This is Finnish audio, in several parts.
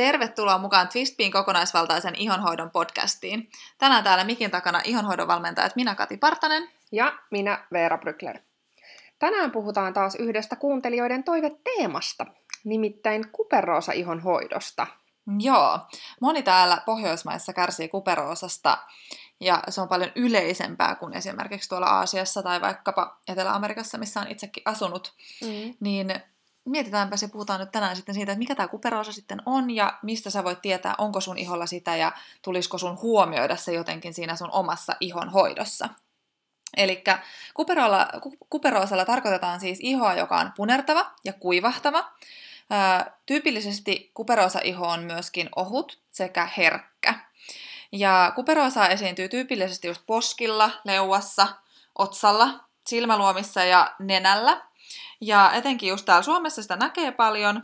tervetuloa mukaan Twistpiin kokonaisvaltaisen ihonhoidon podcastiin. Tänään täällä mikin takana ihonhoidon valmentajat minä Kati Partanen. Ja minä Veera Brykler. Tänään puhutaan taas yhdestä kuuntelijoiden toiveteemasta, nimittäin kuperoosa ihonhoidosta. Joo, moni täällä Pohjoismaissa kärsii kuperoosasta ja se on paljon yleisempää kuin esimerkiksi tuolla Aasiassa tai vaikkapa Etelä-Amerikassa, missä on itsekin asunut. Mm. Niin mietitäänpä se, puhutaan nyt tänään sitten siitä, että mikä tämä kuperoosa sitten on ja mistä sä voit tietää, onko sun iholla sitä ja tulisiko sun huomioida se jotenkin siinä sun omassa ihon hoidossa. Eli kuperoosalla tarkoitetaan siis ihoa, joka on punertava ja kuivahtava. tyypillisesti kuperoosa-iho on myöskin ohut sekä herkkä. Ja kuperoosaa esiintyy tyypillisesti just poskilla, leuassa, otsalla, silmäluomissa ja nenällä. Ja etenkin just täällä Suomessa sitä näkee paljon,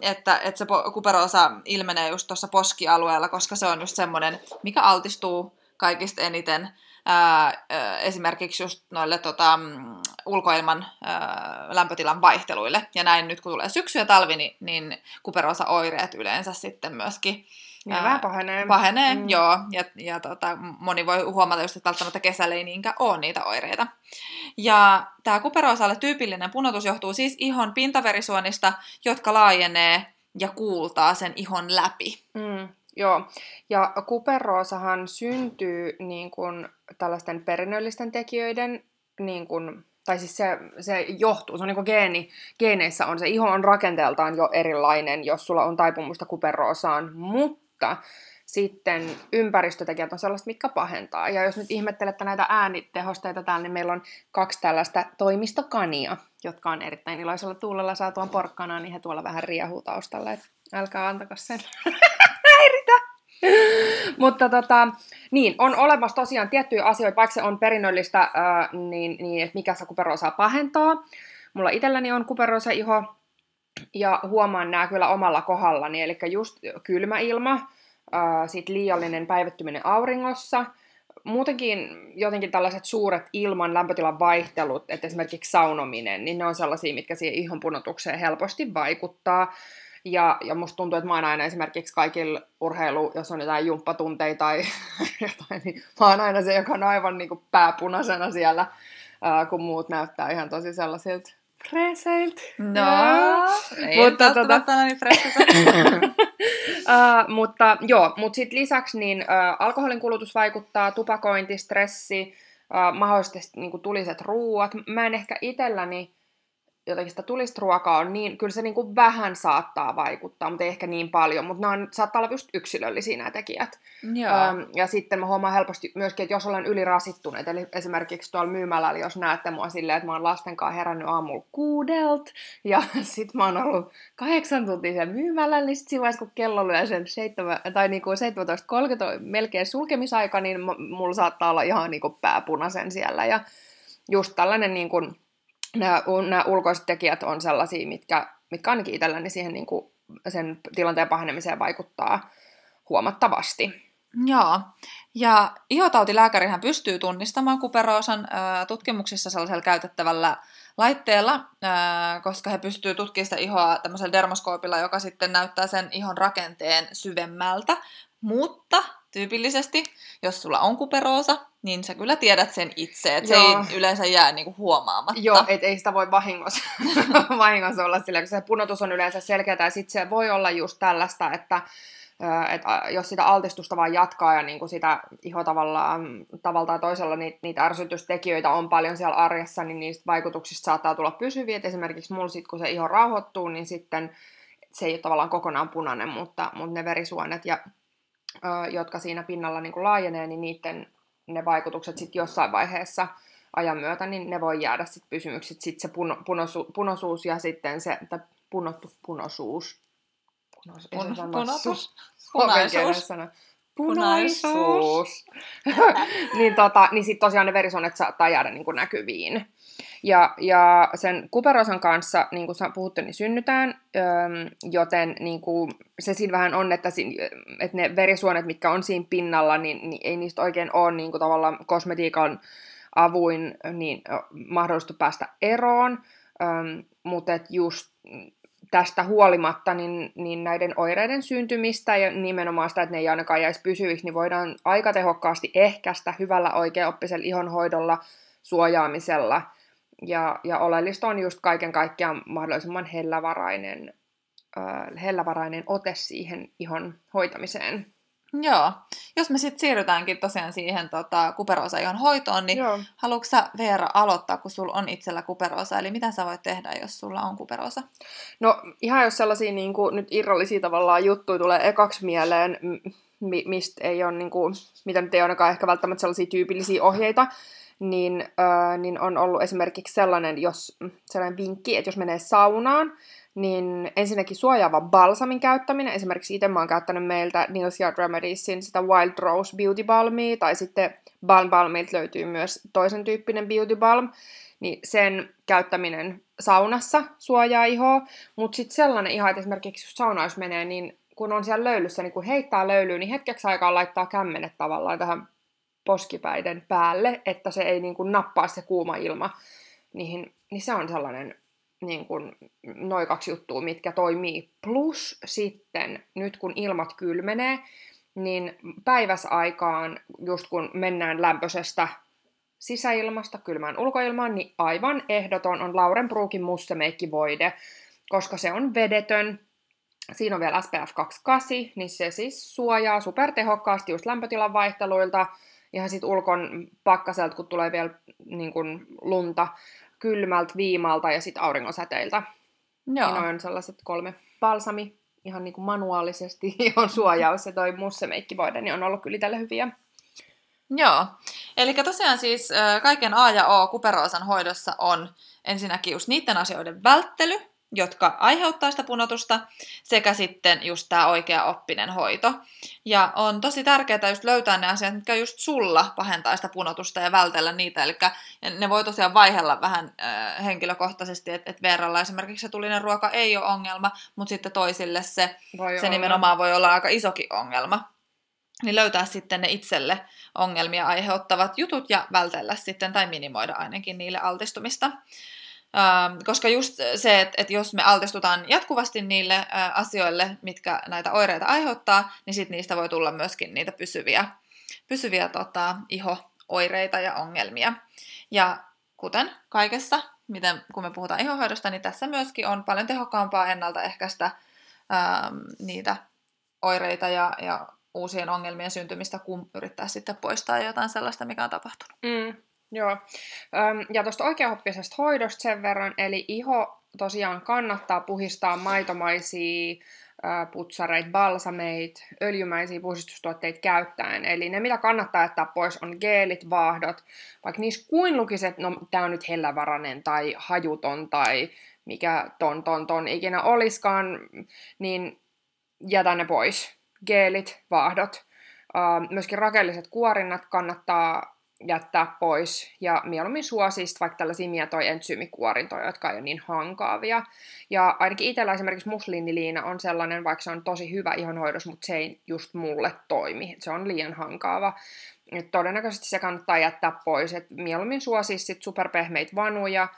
että, että se kuperoosa ilmenee just tuossa poskialueella, koska se on just semmoinen, mikä altistuu kaikista eniten esimerkiksi just noille tota, mm, ulkoilman lämpötilan vaihteluille. Ja näin nyt kun tulee syksy ja talvi, niin, niin kuperoosa-oireet yleensä sitten myöskin ää, vähän pahenee. Pahenee, mm. joo. Ja, ja tota, moni voi huomata just, että välttämättä kesällä ei niinkään ole niitä oireita. Ja tämä kuperoosalle tyypillinen punotus johtuu siis ihon pintaverisuonista, jotka laajenee ja kuultaa sen ihon läpi. Mm. Joo, ja kuperoosahan syntyy niin kuin tällaisten perinnöllisten tekijöiden, niin kuin, tai siis se, se johtuu, se on niin kuin geeni, geeneissä on, se iho on rakenteeltaan jo erilainen, jos sulla on taipumusta kuperoosaan, mutta sitten ympäristötekijät on sellaiset, mitkä pahentaa. Ja jos nyt ihmettelette näitä äänitehosteita täällä, niin meillä on kaksi tällaista toimistokania, jotka on erittäin iloisella tuulella saatuan porkkana, niin he tuolla vähän riehuu taustalla. Et älkää antako sen häiritä. Mutta tota, niin, on olemassa tosiaan tiettyjä asioita, vaikka se on perinnöllistä, ää, niin, niin että mikä se kuperoosaa pahentaa. Mulla itselläni on kuperoosa iho, ja huomaan nämä kyllä omalla kohdallani, eli just kylmä ilma, sitten liiallinen päivittyminen auringossa, muutenkin jotenkin tällaiset suuret ilman lämpötilan vaihtelut, että esimerkiksi saunominen, niin ne on sellaisia, mitkä siihen ihon punotukseen helposti vaikuttaa. Ja, ja musta tuntuu, että mä oon aina esimerkiksi kaikilla urheilu, jos on jotain jumppatunteita tai jotain, niin mä oon aina se, joka on aivan niin kuin pääpunaisena siellä, kun muut näyttää ihan tosi sellaisilta freseiltä. No, ei mutta tota... niin uh, mutta joo, mutta sitten lisäksi niin uh, alkoholin kulutus vaikuttaa, tupakointi, stressi, uh, mahdollisesti niin tuliset ruuat. Mä en ehkä itselläni jotenkin sitä tulista ruokaa on niin, kyllä se niin kuin vähän saattaa vaikuttaa, mutta ei ehkä niin paljon, mutta nämä on, saattaa olla just yksilöllisiä nämä tekijät. Joo. Öm, ja sitten mä huomaan helposti myöskin, että jos olen ylirasittunut, eli esimerkiksi tuolla myymällä, eli jos näette mua silleen, että mä oon lasten kanssa herännyt aamulla kuudelt, ja sitten mä oon ollut kahdeksan tuntia sen myymällä, niin sitten siinä kun kello lyö sen 7, tai niin kuin 17.30 melkein sulkemisaika, niin mulla saattaa olla ihan niin kuin pääpunaisen siellä, ja just tällainen niin kuin, nämä, nämä ulkoiset tekijät on sellaisia, mitkä, mitkä ainakin itselläni siihen niin kuin sen tilanteen pahenemiseen vaikuttaa huomattavasti. Joo, ja ihotautilääkärihän pystyy tunnistamaan kuperoosan tutkimuksissa sellaisella käytettävällä laitteella, koska he pystyvät tutkimaan sitä ihoa tämmöisellä dermoskoopilla, joka sitten näyttää sen ihon rakenteen syvemmältä, mutta tyypillisesti, jos sulla on kuperoosa, niin sä kyllä tiedät sen itse, että se ei yleensä jää niinku huomaamatta. Joo, et ei sitä voi vahingossa, vahingossa olla sillä, kun se punotus on yleensä selkeää, ja sitten se voi olla just tällaista, että et jos sitä altistusta vaan jatkaa ja niin kuin sitä iho tavallaan, tavalla tai toisella niitä, niitä ärsytystekijöitä on paljon siellä arjessa, niin niistä vaikutuksista saattaa tulla pysyviä. Et esimerkiksi mulla sit, kun se iho rauhoittuu, niin sitten se ei ole tavallaan kokonaan punainen, mutta, mutta ne verisuonet, ja, jotka siinä pinnalla niin kuin laajenee, niin niiden ne vaikutukset sitten jossain vaiheessa ajan myötä, niin ne voi jäädä sitten pysymyksi. Sitten se puno, punosu, punosuus ja sitten se, että punottu punosuus. Punos, Pun, punotus. Punaisuus. Punaisuus. niin tota, niin sitten tosiaan ne verisuonet saattaa jäädä niin kuin näkyviin. Ja, ja sen kuperosan kanssa, niin kuin puhuttu, niin synnytään, joten niin kuin se siinä vähän on, että, siinä, että ne verisuonet, mitkä on siinä pinnalla, niin, niin ei niistä oikein ole niin kuin tavallaan kosmetiikan avuin niin mahdollista päästä eroon, mutta et just tästä huolimatta niin, niin näiden oireiden syntymistä ja nimenomaan sitä, että ne ei ainakaan jäisi pysyviksi, niin voidaan aika tehokkaasti ehkäistä hyvällä oikeaoppisella ihonhoidolla, suojaamisella. Ja, ja oleellista on just kaiken kaikkiaan mahdollisimman hellävarainen, äh, hellävarainen ote siihen ihon hoitamiseen. Joo. Jos me sitten siirrytäänkin tosiaan siihen tota, kuperoosa hoitoon, niin Joo. haluatko sä Veera aloittaa, kun sulla on itsellä kuperoosa? Eli mitä sä voit tehdä, jos sulla on kuperoosa? No ihan jos sellaisia niin kuin, nyt irrallisia tavallaan juttuja tulee ekaksi mieleen, mi- mistä ei ole, niin kuin, mitä nyt ei ainakaan ehkä välttämättä sellaisia tyypillisiä ohjeita, niin, äh, niin on ollut esimerkiksi sellainen, jos, sellainen vinkki, että jos menee saunaan, niin ensinnäkin suojaava balsamin käyttäminen. Esimerkiksi itse mä oon käyttänyt meiltä Nils Yard Remediesin sitä Wild Rose Beauty Balmia, tai sitten Balm Balmilta löytyy myös toisen tyyppinen Beauty Balm, niin sen käyttäminen saunassa suojaa ihoa, mutta sitten sellainen ihan, että esimerkiksi jos sauna jos menee, niin kun on siellä löylyssä, niin kun heittää löylyä, niin hetkeksi aikaa laittaa kämmenet tavallaan tähän poskipäiden päälle, että se ei niin kuin nappaa se kuuma ilma niihin, niin se on sellainen niin kuin, noin kaksi juttua, mitkä toimii. Plus sitten, nyt kun ilmat kylmenee, niin päiväsaikaan, just kun mennään lämpöisestä sisäilmasta kylmään ulkoilmaan, niin aivan ehdoton on Lauren Brookin voide, koska se on vedetön. Siinä on vielä SPF 28, niin se siis suojaa supertehokkaasti just lämpötilan vaihteluilta, ihan sit ulkon pakkaselta, kun tulee vielä niin kun, lunta, kylmältä, viimalta ja sitten auringonsäteiltä. Joo. Niin on sellaiset kolme balsami, ihan niin kuin manuaalisesti on suojaus ja toi mussemeikkivoide, niin on ollut kyllä tälle hyviä. Joo, eli tosiaan siis kaiken A ja O kuperoosan hoidossa on ensinnäkin just niiden asioiden välttely, jotka aiheuttaa sitä punotusta, sekä sitten just tämä oikea oppinen hoito. Ja on tosi tärkeää just löytää ne asiat, mitkä just sulla pahentaa sitä punotusta ja vältellä niitä. Eli ne voi tosiaan vaihella vähän äh, henkilökohtaisesti, että et verralla esimerkiksi se tulinen ruoka ei ole ongelma, mutta sitten toisille se, voi se nimenomaan voi olla aika isokin ongelma. Niin löytää sitten ne itselle ongelmia aiheuttavat jutut ja vältellä sitten tai minimoida ainakin niille altistumista. Ähm, koska just se, että, että jos me altistutaan jatkuvasti niille äh, asioille, mitkä näitä oireita aiheuttaa, niin sit niistä voi tulla myöskin niitä pysyviä, pysyviä tota, iho-oireita ja ongelmia. Ja kuten kaikessa, miten, kun me puhutaan ihohoidosta, niin tässä myöskin on paljon tehokkaampaa ennaltaehkäistä ähm, niitä oireita ja, ja uusien ongelmien syntymistä, kun yrittää sitten poistaa jotain sellaista, mikä on tapahtunut. Mm, Joo. Ja tuosta oikeaoppisesta hoidosta sen verran, eli iho tosiaan kannattaa puhistaa maitomaisia putsareita, balsameita, öljymäisiä puhdistustuotteita käyttäen. Eli ne, mitä kannattaa jättää pois, on geelit, vaahdot, vaikka niissä kuin lukiset, no, tämä on nyt hellävarainen tai hajuton tai mikä ton, ton, ton ikinä oliskaan, niin jätä ne pois. Geelit, vaahdot. Myöskin rakeelliset kuorinnat kannattaa jättää pois ja mieluummin suosista vaikka tällaisia mietoi entsyymikuorintoja, jotka ei ole niin hankaavia. Ja ainakin itsellä esimerkiksi musliiniliina on sellainen, vaikka se on tosi hyvä ihonhoidos, mutta se ei just mulle toimi. Se on liian hankaava. Et todennäköisesti se kannattaa jättää pois. Et mieluummin suosisi sit superpehmeitä vanuja,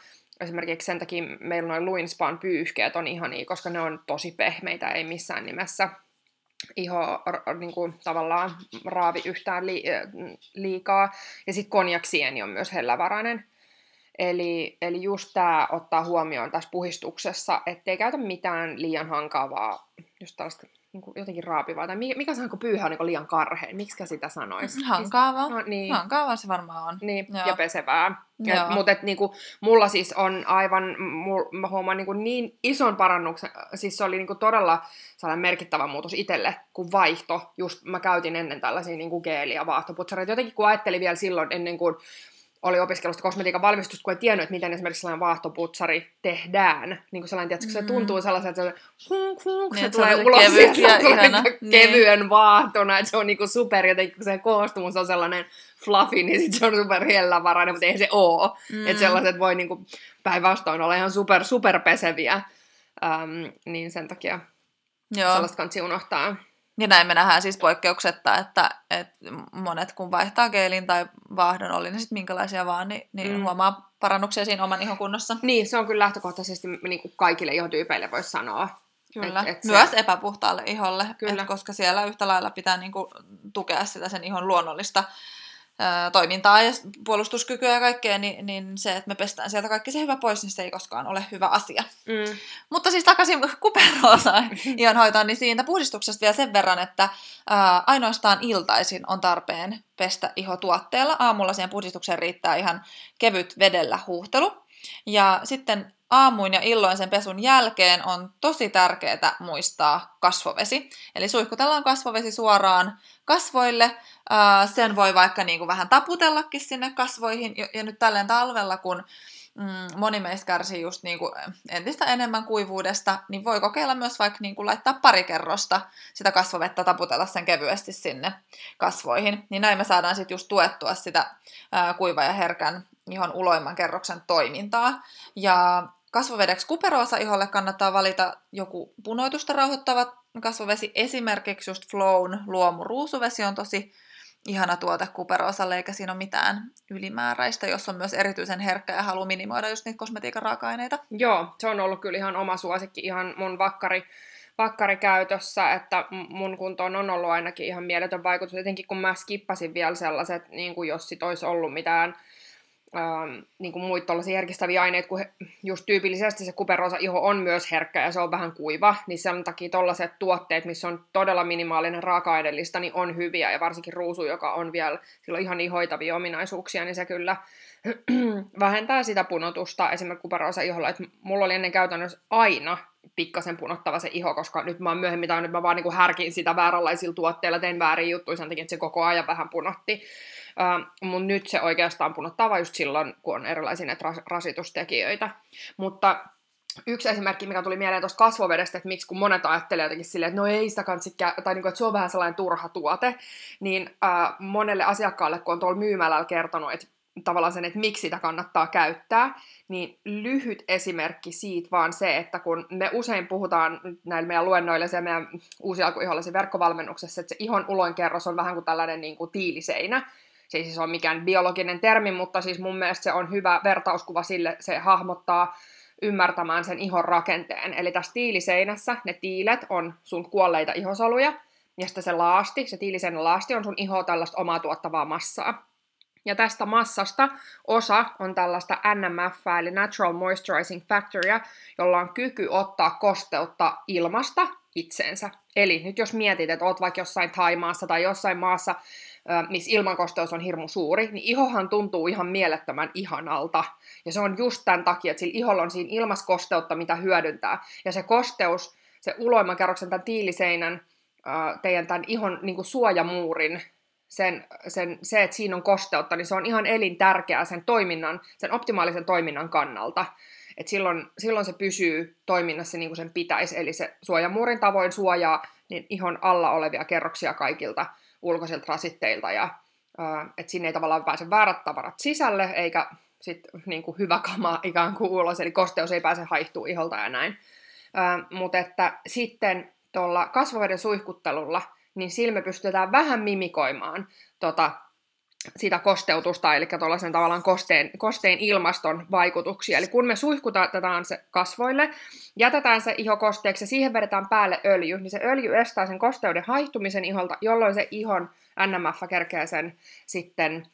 esimerkiksi sen takia meillä noin Luinspan pyyhkeet on ihania, koska ne on tosi pehmeitä, ei missään nimessä iho niin kuin, tavallaan raavi yhtään li, liikaa. Ja sitten konjaksieni on myös hellävarainen. Eli, eli just tämä ottaa huomioon tässä puhistuksessa, ettei käytä mitään liian hankavaa, just tällaista niin kuin jotenkin raapivaa, tai mikä, mikä on, kun pyyhä on niin liian karheen, miksi sitä sanoisi? Hankaava. No, niin. Hankaava se varmaan on. Niin, Joo. ja pesevää. Mutta niin mulla siis on aivan, mul, mä huomaan niin, kuin niin ison parannuksen, siis se oli niin kuin todella sellainen merkittävä muutos itselle, kun vaihto, just mä käytin ennen tällaisia niin kuin geeli- ja vaahtoputsareita, jotenkin kun ajattelin vielä silloin ennen kuin oli opiskelusta kosmetiikan valmistusta, kun ei tiennyt, että miten esimerkiksi sellainen vaahtoputsari tehdään. Niin kuin sellainen, tiedätkö, se mm. tuntuu sellaiselta, että se, hunk, hunk, niin, se tulee se ulos kevyt ja ihana. Niin. kevyen vaahtona, että se on niinku super, jotenkin kun se koostumus on sellainen fluffy, niin sit se on super hellävarainen, mutta ei se oo. Mm. Että sellaiset voi niinku päinvastoin olla ihan super, super peseviä. Um, niin sen takia Joo. sellaista kansi unohtaa. Ja näin me nähdään siis poikkeuksetta, että, että monet kun vaihtaa geelin tai vaahdon, oli ne sitten minkälaisia vaan, niin, niin mm. huomaa parannuksia siinä oman ihon kunnossa. Niin, se on kyllä lähtökohtaisesti niin kuin kaikille ihotyypeille voisi sanoa. Kyllä, et, et myös se... epäpuhtaalle iholle, Kyllä. Et koska siellä yhtä lailla pitää niinku tukea sitä sen ihon luonnollista toimintaa ja puolustuskykyä ja kaikkea, niin, niin se, että me pestään sieltä kaikki se hyvä pois, niin se ei koskaan ole hyvä asia. Mm. Mutta siis takaisin kuperoosaan ihonhoitoon, niin siitä puhdistuksesta vielä sen verran, että ää, ainoastaan iltaisin on tarpeen pestä iho tuotteella. Aamulla siihen puhdistukseen riittää ihan kevyt vedellä huuhtelu. Ja sitten aamuin ja illoin sen pesun jälkeen on tosi tärkeää muistaa kasvovesi. Eli suihkutellaan kasvovesi suoraan kasvoille. Sen voi vaikka niin kuin vähän taputellakin sinne kasvoihin. Ja nyt tälleen talvella, kun mm, moni meistä kärsii just niin kuin entistä enemmän kuivuudesta, niin voi kokeilla myös vaikka niin kuin laittaa pari kerrosta sitä kasvovettä, taputella sen kevyesti sinne kasvoihin. Niin näin me saadaan sitten just tuettua sitä kuiva ja herkän ihon uloimman kerroksen toimintaa. Ja kasvovedeksi kuperoosa iholle kannattaa valita joku punoitusta rauhoittava kasvovesi. Esimerkiksi just Flown luomu ruusuvesi on tosi ihana tuote kuperoosalle, eikä siinä ole mitään ylimääräistä, jos on myös erityisen herkkä ja haluaa minimoida just niitä kosmetiikan raaka-aineita. Joo, se on ollut kyllä ihan oma suosikki, ihan mun vakkari, vakkarikäytössä, että mun kuntoon on ollut ainakin ihan mieletön vaikutus, etenkin kun mä skippasin vielä sellaiset, niin kuin jos sit olisi ollut mitään ähm, niin kuin muita herkistäviä aineita, kun just tyypillisesti se kuperoosa iho on myös herkkä ja se on vähän kuiva, niin sen takia tollaiset tuotteet, missä on todella minimaalinen raaka-aineellista, niin on hyviä, ja varsinkin ruusu, joka on vielä, sillä on ihan ihoitavia ominaisuuksia, niin se kyllä vähentää sitä punotusta esimerkiksi kuperoosa iholla, että mulla oli ennen käytännössä aina pikkasen punottava se iho, koska nyt mä oon myöhemmin tai nyt mä vaan niin härkin sitä vääränlaisilla tuotteilla, tein väärin juttuja sen takia, että se koko ajan vähän punotti. Uh, nyt se oikeastaan punottaa just silloin, kun on erilaisia näitä ras- rasitustekijöitä. Mutta yksi esimerkki, mikä tuli mieleen tuosta kasvovedestä, että miksi kun monet ajattelee jotenkin silleen, että no ei sitä kansi tai niin kuin, että se on vähän sellainen turha tuote, niin uh, monelle asiakkaalle, kun on tuolla myymälällä kertonut, että tavallaan sen, että miksi sitä kannattaa käyttää, niin lyhyt esimerkki siitä vaan se, että kun me usein puhutaan näillä meidän luennoilla ja meidän uusi alkuihollisen verkkovalmennuksessa, että se ihon uloinkerros on vähän kuin tällainen niin kuin tiiliseinä, se ei siis ole mikään biologinen termi, mutta siis mun mielestä se on hyvä vertauskuva sille, se hahmottaa ymmärtämään sen ihon rakenteen. Eli tässä tiiliseinässä ne tiilet on sun kuolleita ihosoluja, ja sitten se laasti, se tiiliseinän laasti on sun iho tällaista omaa tuottavaa massaa. Ja tästä massasta osa on tällaista NMF, eli Natural Moisturizing Factoria, jolla on kyky ottaa kosteutta ilmasta itseensä. Eli nyt jos mietit, että oot vaikka jossain Taimaassa tai jossain maassa, missä ilmankosteus on hirmu suuri, niin ihohan tuntuu ihan mielettömän ihanalta. Ja se on just tämän takia, että sillä iholla on siinä ilmaskosteutta, mitä hyödyntää. Ja se kosteus, se uloimman kerroksen, tämän tiiliseinän, teidän tämän ihon niin kuin suojamuurin, sen, sen, se, että siinä on kosteutta, niin se on ihan elintärkeää sen toiminnan, sen optimaalisen toiminnan kannalta. Et silloin, silloin se pysyy toiminnassa niin kuin sen pitäisi, eli se suojamuurin tavoin suojaa niin ihon alla olevia kerroksia kaikilta ulkoisilta rasitteilta, ja että sinne ei tavallaan pääse väärät tavarat sisälle, eikä sit, niin kuin hyvä kama ikään kuin ulos, eli kosteus ei pääse haihtuu iholta ja näin. Mutta että sitten tuolla kasvoveden suihkuttelulla, niin silme pystytään vähän mimikoimaan tota, sitä kosteutusta, eli tuollaisen tavallaan kosteen, kosteen ilmaston vaikutuksia. Eli kun me suihkutetaan se kasvoille, jätetään se iho kosteeksi ja siihen vedetään päälle öljy, niin se öljy estää sen kosteuden haihtumisen iholta, jolloin se ihon NMF kerkee sen sitten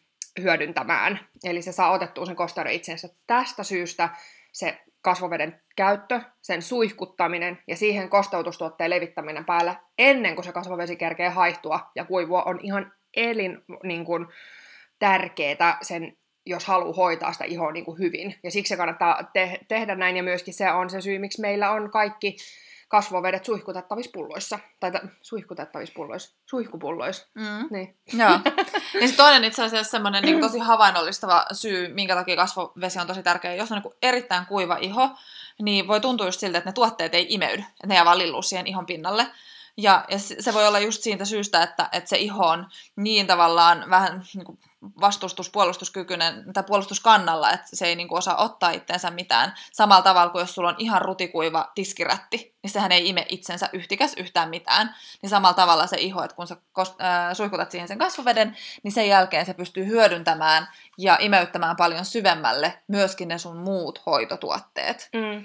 hyödyntämään. Eli se saa otettua sen kosteuden itseensä. Tästä syystä se kasvoveden käyttö, sen suihkuttaminen ja siihen kosteutustuotteen levittäminen päälle ennen kuin se kasvovesi kerkee haihtua ja kuivua on ihan elin niin kuin, tärkeää sen, jos haluaa hoitaa sitä ihoa niin kuin hyvin. Ja siksi se kannattaa te- tehdä näin, ja myöskin se on se syy, miksi meillä on kaikki kasvovedet suihkutettavissa pulloissa. Tai t- suihkutettavissa pulloissa. Suihkupulloissa. Mm. Niin. Joo. Ja se toinen itse asiassa semmoinen niin tosi havainnollistava syy, minkä takia kasvovesi on tosi tärkeä. Jos on niin erittäin kuiva iho, niin voi tuntua just siltä, että ne tuotteet ei imeydy. Että ne jää vaan siihen ihon pinnalle. Ja, ja se voi olla just siitä syystä, että, että se iho on niin tavallaan vähän niin kuin vastustus, puolustuskykyinen tai puolustuskannalla, että se ei niin kuin osaa ottaa itseensä mitään. Samalla tavalla kuin jos sulla on ihan rutikuiva tiskirätti, niin sehän ei ime itsensä yhtikäs yhtään mitään. Niin samalla tavalla se iho, että kun sä äh, suihkutat siihen sen kasvuveden, niin sen jälkeen se pystyy hyödyntämään ja imeyttämään paljon syvemmälle myöskin ne sun muut hoitotuotteet. Mm.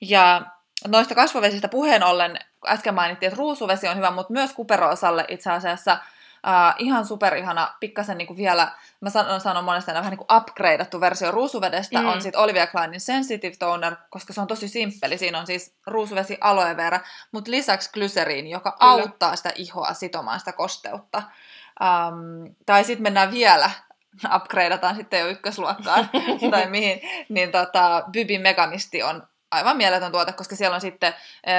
Ja noista kasvovesistä puheen ollen, äsken mainittiin, että ruusuvesi on hyvä, mutta myös kuperoosalle itse asiassa – Uh, ihan superihana, pikkasen niinku vielä, mä sanon, sanon monesti aina vähän niinku upgradeattu versio ruusuvedestä, mm. on sitten Olivia Kleinin Sensitive Toner, koska se on tosi simppeli. Siinä on siis ruusuvesi aloe vera, mutta lisäksi glyseriin, joka Kyllä. auttaa sitä ihoa sitomaan sitä kosteutta. Um, tai sitten mennään vielä upgradeataan sitten jo ykkösluokkaan tai mihin, niin tota, Bybi Megamisti on aivan mieletön tuote, koska siellä on sitten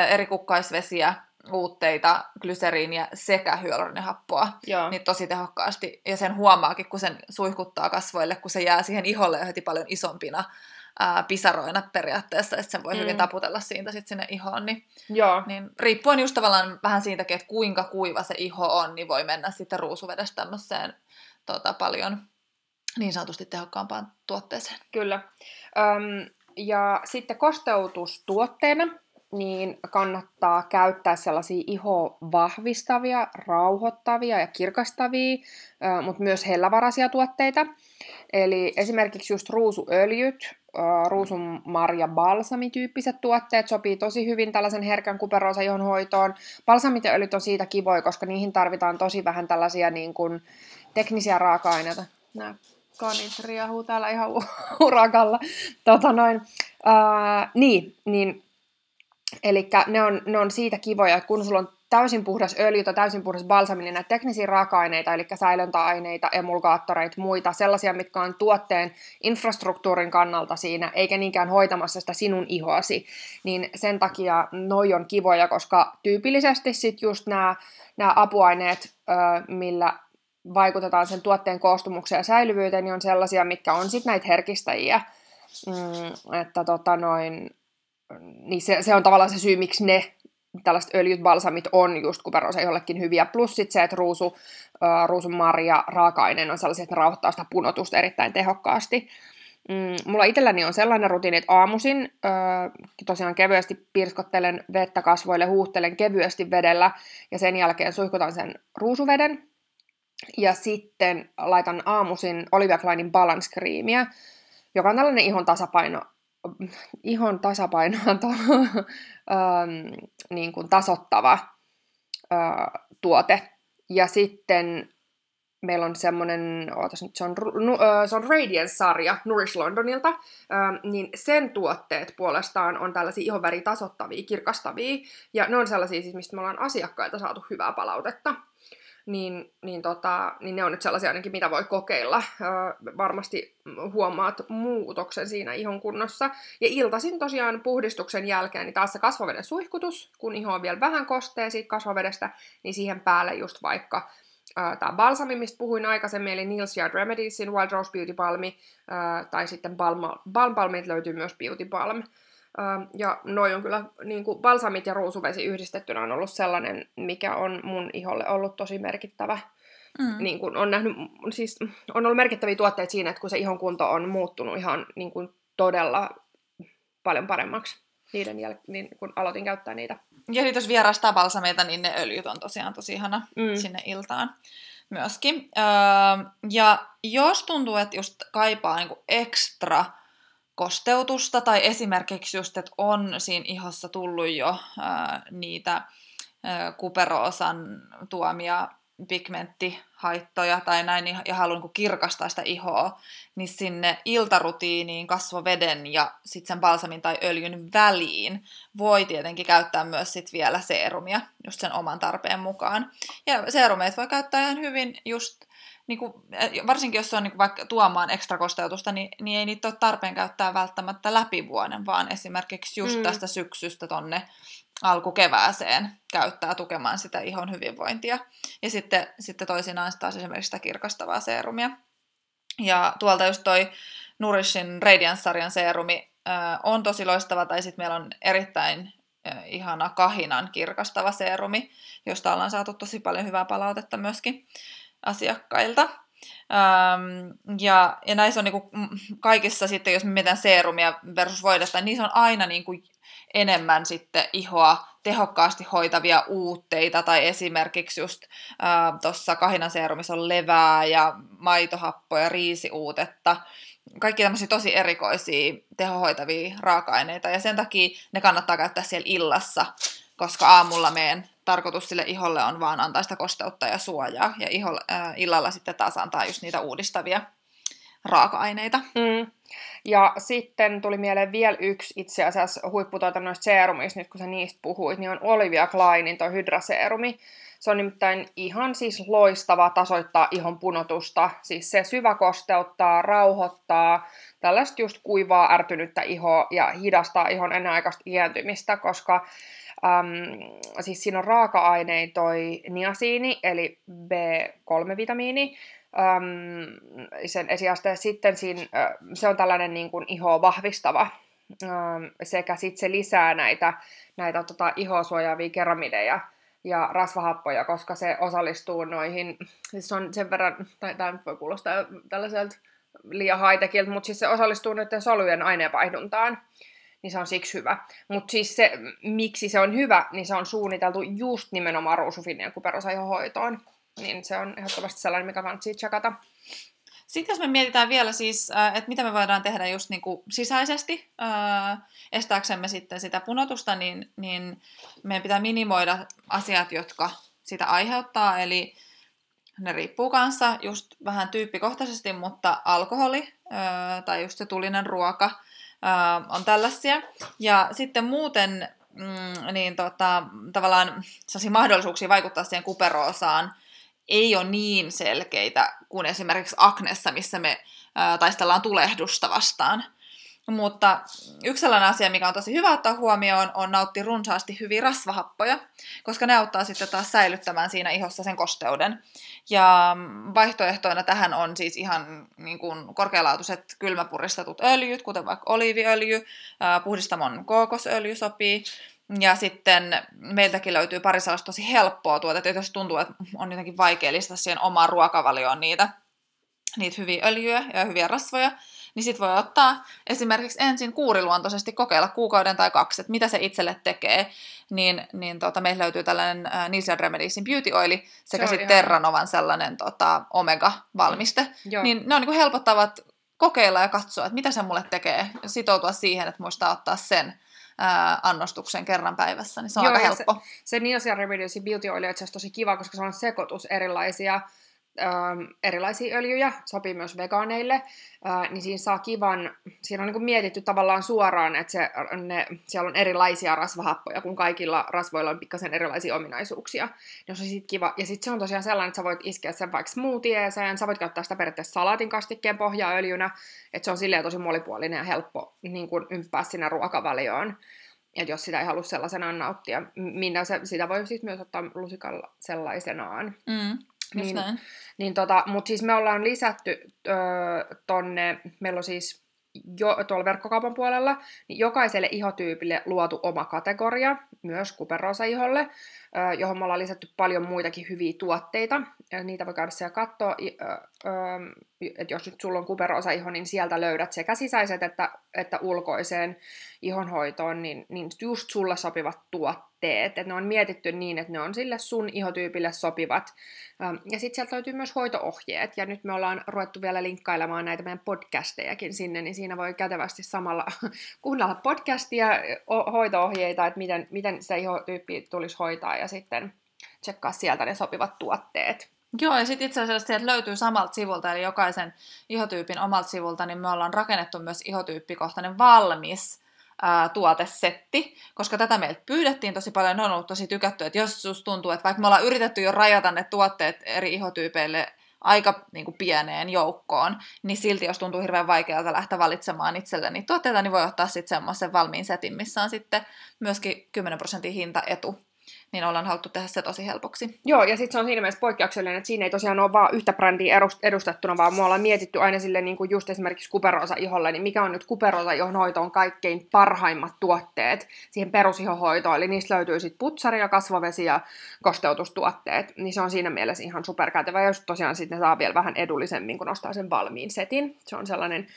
eri kukkaisvesiä, uutteita, glyseriiniä sekä hyaluronihappoa niin tosi tehokkaasti. Ja sen huomaakin, kun sen suihkuttaa kasvoille, kun se jää siihen iholle jo heti paljon isompina ää, pisaroina periaatteessa, että sen voi mm. hyvin taputella siitä sit sinne ihoon. Niin, Joo. niin riippuen just tavallaan vähän siitäkin, että kuinka kuiva se iho on, niin voi mennä sitten ruusuvedestä tämmöiseen tota, paljon niin sanotusti tehokkaampaan tuotteeseen. Kyllä. Öm, ja sitten kosteutustuotteena niin kannattaa käyttää sellaisia iho vahvistavia, rauhoittavia ja kirkastavia, mutta myös hellävaraisia tuotteita. Eli esimerkiksi just ruusuöljyt, marja balsamityyppiset tuotteet sopii tosi hyvin tällaisen herkän kuperoosa ihon hoitoon. Balsamit ja öljyt on siitä kivoja, koska niihin tarvitaan tosi vähän tällaisia niin kuin, teknisiä raaka-aineita. Nämä kanit riahuu täällä ihan urakalla. Tota noin. Uh, niin, niin Eli ne on, ne on siitä kivoja, että kun sulla on täysin puhdas öljy tai täysin puhdas balsami, niin näitä teknisiä raaka-aineita, eli säilöntäaineita, emulgaattoreita, muita, sellaisia, mitkä on tuotteen infrastruktuurin kannalta siinä, eikä niinkään hoitamassa sitä sinun ihoasi, niin sen takia noi on kivoja, koska tyypillisesti sit just nämä apuaineet, millä vaikutetaan sen tuotteen koostumukseen ja säilyvyyteen, niin on sellaisia, mitkä on sitten näitä herkistäjiä, mm, että tota noin, niin se, se on tavallaan se syy, miksi ne tällaiset öljyt, balsamit on just kuperoosa jollekin hyviä. Plus sit se, että ruusu, äh, ruusun marja, raaka-aineen on sellaisia, että ne rauhoittaa sitä punotusta erittäin tehokkaasti. Mm, mulla itselläni on sellainen rutiini, että aamuisin äh, tosiaan kevyesti pirskottelen vettä kasvoille, huuhtelen kevyesti vedellä ja sen jälkeen suihkutan sen ruusuveden. Ja sitten laitan aamuisin Olivia Kleinin balance creamia, joka on tällainen ihon tasapaino ihon tasapainoa to, ähm, niin kuin tasottava äh, tuote. Ja sitten meillä on semmoinen, ootas nyt, se on, äh, se on Radiance-sarja Nourish Londonilta, äh, niin sen tuotteet puolestaan on tällaisia ihonväri tasottavia, kirkastavia, ja ne on sellaisia siis, mistä me ollaan asiakkailta saatu hyvää palautetta niin, niin, tota, niin ne on nyt sellaisia ainakin, mitä voi kokeilla. Öö, varmasti huomaat muutoksen siinä ihon kunnossa. Ja iltaisin tosiaan puhdistuksen jälkeen, niin taas se kasvoveden suihkutus, kun iho on vielä vähän kostea siitä kasvovedestä, niin siihen päälle just vaikka öö, tämä balsami, mistä puhuin aikaisemmin, eli Nils Yard Remediesin Wild Rose Beauty Balmi, öö, tai sitten Balm, Balm Balmit löytyy myös Beauty Balm. Ja noi on kyllä, niin kuin balsamit ja ruusuvesi yhdistettynä on ollut sellainen, mikä on mun iholle ollut tosi merkittävä. Mm. Niin kuin on, nähnyt, siis on ollut merkittäviä tuotteita siinä, että kun se ihon kunto on muuttunut ihan niin kuin todella paljon paremmaksi niiden jäl- niin kun aloitin käyttää niitä. Ja sitten jos vierastaa balsameita, niin ne öljyt on tosiaan tosi ihana mm. sinne iltaan myöskin. Öö, ja jos tuntuu, että just kaipaa niin ekstra kosteutusta tai esimerkiksi just, että on siinä ihossa tullut jo ää, niitä ää, kuperoosan tuomia pigmenttihaittoja tai näin, ja haluan niin kirkastaa sitä ihoa, niin sinne iltarutiiniin, kasvoveden ja sitten sen balsamin tai öljyn väliin voi tietenkin käyttää myös sit vielä seerumia just sen oman tarpeen mukaan. Ja seerumeita voi käyttää ihan hyvin just niin kuin, eh, varsinkin jos se on niin kuin vaikka tuomaan ekstra kosteutusta, niin, niin ei niitä ole tarpeen käyttää välttämättä läpi vuoden, vaan esimerkiksi just mm. tästä syksystä tonne alkukevääseen käyttää tukemaan sitä ihon hyvinvointia. Ja sitten, sitten toisinaan taas esimerkiksi sitä kirkastavaa seerumia. Ja tuolta just toi Nourishin Radiance-sarjan seerumi äh, on tosi loistava, tai sitten meillä on erittäin ihana kahinan kirkastava seerumi, josta ollaan saatu tosi paljon hyvää palautetta myöskin asiakkailta. Ähm, ja, ja näissä on niinku kaikissa sitten, jos me mietitään seerumia versus voidetta, niin niissä on aina niinku enemmän sitten ihoa tehokkaasti hoitavia uutteita, tai esimerkiksi just tuossa kahinan seerumissa on levää ja maitohappoja, riisiuutetta, kaikki tämmöisiä tosi erikoisia tehohoitavia raaka-aineita, ja sen takia ne kannattaa käyttää siellä illassa, koska aamulla meidän tarkoitus sille iholle on vaan antaa sitä kosteutta ja suojaa, ja iholle, äh, illalla sitten taas antaa just niitä uudistavia raaka-aineita. Mm. Ja sitten tuli mieleen vielä yksi itse asiassa huipputuotannoista seerumista, nyt kun sä niistä puhuit, niin on Olivia Kleinin toi hydraseerumi. Se on nimittäin ihan siis loistava tasoittaa ihon punotusta. Siis se syvä kosteuttaa, rauhoittaa tällaista just kuivaa, ärtynyttä ihoa ja hidastaa ihon ennenaikaista iäntymistä, koska äm, siis siinä on raaka-ainein toi niasiini, eli B3-vitamiini, äm, sen esiaste. Sitten siinä, se on tällainen niin kuin ihoa vahvistava äm, sekä sitten se lisää näitä, näitä tota, ihoa suojaavia keramideja ja rasvahappoja, koska se osallistuu noihin, siis on sen verran, tai tämä voi kuulostaa tällaiselta liian haitekiltä, mutta siis se osallistuu noiden solujen aineenvaihduntaan, niin se on siksi hyvä. Mutta siis se, miksi se on hyvä, niin se on suunniteltu just nimenomaan ruusufinian kuperosaihohoitoon. Niin se on ehdottomasti sellainen, mikä kannattaa tsekata. Sitten jos me mietitään vielä siis, äh, että mitä me voidaan tehdä just niin kuin sisäisesti äh, estääksemme sitten sitä punotusta, niin, niin meidän pitää minimoida asiat, jotka sitä aiheuttaa. Eli ne riippuu kanssa just vähän tyyppikohtaisesti, mutta alkoholi äh, tai just se tulinen ruoka on tällaisia. Ja sitten muuten mm, niin tota, tavallaan mahdollisuuksia vaikuttaa siihen kuperoosaan ei ole niin selkeitä kuin esimerkiksi Aknessa, missä me ää, taistellaan tulehdusta vastaan. Mutta yksi sellainen asia, mikä on tosi hyvä ottaa huomioon, on nauttia runsaasti hyviä rasvahappoja, koska ne auttaa sitten taas säilyttämään siinä ihossa sen kosteuden. Ja vaihtoehtoina tähän on siis ihan niin kuin korkealaatuiset kylmäpuristetut öljyt, kuten vaikka oliiviöljy, puhdistamon kookosöljy sopii, ja sitten meiltäkin löytyy pari sellaista tosi helppoa tuotetta, jos tuntuu, että on jotenkin vaikea listata siihen omaan ruokavalioon niitä, niitä hyviä öljyjä ja hyviä rasvoja, niin sitten voi ottaa esimerkiksi ensin kuuriluontoisesti kokeilla kuukauden tai kaksi, että mitä se itselle tekee. Niin, niin tota, meillä löytyy tällainen äh, Nilsian Remediesin Beauty Oili sekä sitten Terranovan sellainen tota, Omega-valmiste. Mm. Niin ne on niin helpottavat kokeilla ja katsoa, että mitä se mulle tekee, sitoutua siihen, että muistaa ottaa sen ää, annostuksen kerran päivässä, niin se on Joo, aika helppo. Se, se Nielsen Remediesin Beauty Oil on itse tosi kiva, koska se on sekoitus erilaisia erilaisia öljyjä, sopii myös vegaaneille, äh, niin siinä saa kivan, siinä on niin kuin mietitty tavallaan suoraan, että se, ne, siellä on erilaisia rasvahappoja, kun kaikilla rasvoilla on pikkasen erilaisia ominaisuuksia. Niin se sit kiva. Ja sitten se on tosiaan sellainen, että sä voit iskeä sen vaikka smoothieeseen, sä voit käyttää sitä periaatteessa salaatin kastikkeen pohjaöljynä, että se on silleen tosi monipuolinen ja helppo niin kuin ympää sinne ruokavalioon. Ja jos sitä ei halua sellaisenaan nauttia, minä se, sitä voi siis myös ottaa lusikalla sellaisenaan. Mm. Niin, niin tota, mutta siis me ollaan lisätty öö, tonne, meillä on siis jo, tuolla verkkokaupan puolella, niin jokaiselle ihotyypille luotu oma kategoria, myös kuperoosa-iholle, johon me ollaan lisätty paljon muitakin hyviä tuotteita. Niitä voi käydä siellä katsoa, että jos nyt sulla on kuperoosa-iho, niin sieltä löydät sekä sisäiset että, että ulkoiseen ihonhoitoon, niin, niin just sulle sopivat tuotteet. Et ne on mietitty niin, että ne on sille sun ihotyypille sopivat. Ja sitten sieltä löytyy myös hoitoohjeet, ja nyt me ollaan ruvettu vielä linkkailemaan näitä meidän podcastejakin sinne, niin siinä voi kätevästi samalla kuunnella podcastia, hoitoohjeita, että miten, miten sitä ihotyyppiä tulisi hoitaa, ja sitten tsekkaa sieltä ne sopivat tuotteet. Joo, ja sitten itse asiassa sieltä löytyy samalta sivulta, eli jokaisen ihotyypin omalta sivulta, niin me ollaan rakennettu myös ihotyyppikohtainen valmis ää, tuotesetti, koska tätä meiltä pyydettiin tosi paljon, ne on ollut tosi tykätty, että jos susta tuntuu, että vaikka me ollaan yritetty jo rajata ne tuotteet eri ihotyypeille aika niin kuin pieneen joukkoon, niin silti jos tuntuu hirveän vaikealta lähteä valitsemaan itselleni tuotteita, niin voi ottaa sitten semmoisen valmiin setin, missä on sitten myöskin 10 prosentin hintaetu niin ollaan haluttu tehdä se tosi helpoksi. Joo, ja sitten se on siinä mielessä poikkeuksellinen, että siinä ei tosiaan ole vaan yhtä brändiä edustettuna, vaan me ollaan mietitty aina sille niin kuin just esimerkiksi kuperosa iholle, niin mikä on nyt kuperosa ihon hoitoon kaikkein parhaimmat tuotteet siihen perusihohoitoon, eli niistä löytyy sitten putsari ja kasvavesi ja kosteutustuotteet, niin se on siinä mielessä ihan superkätevä, ja tosiaan sitten saa vielä vähän edullisemmin, kun ostaa sen valmiin setin. Se on sellainen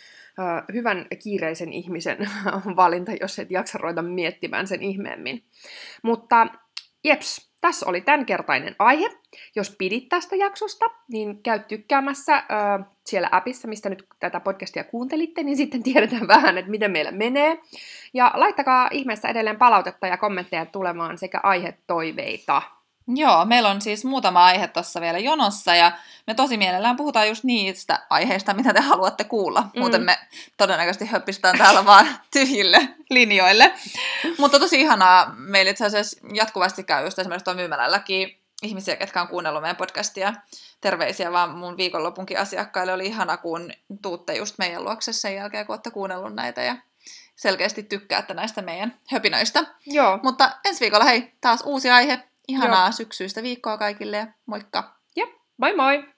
hyvän kiireisen ihmisen valinta, jos et jaksa ruveta miettimään sen ihmeemmin. Mutta jeps, tässä oli tämänkertainen aihe. Jos pidit tästä jaksosta, niin käy tykkäämässä ö, siellä appissa, mistä nyt tätä podcastia kuuntelitte, niin sitten tiedetään vähän, että miten meillä menee. Ja laittakaa ihmeessä edelleen palautetta ja kommentteja tulemaan sekä aihetoiveita. Joo, meillä on siis muutama aihe tuossa vielä jonossa ja me tosi mielellään puhutaan just niistä aiheista, mitä te haluatte kuulla. Mm. Muuten me todennäköisesti höppistetään täällä vaan tyhjille linjoille. Mutta tosi ihanaa. Meillä itse asiassa jatkuvasti käy just esimerkiksi tuon myymälälläkin ihmisiä, ketkä on kuunnellut meidän podcastia. Terveisiä vaan mun viikonlopunkin asiakkaille. Oli ihana, kun tuutte just meidän luokse sen jälkeen, kun olette kuunnellut näitä ja selkeästi tykkäätte näistä meidän höpinöistä. Joo. Mutta ensi viikolla hei, taas uusi aihe. Ihanaa Joo. syksyistä viikkoa kaikille ja moikka! Jep, moi moi!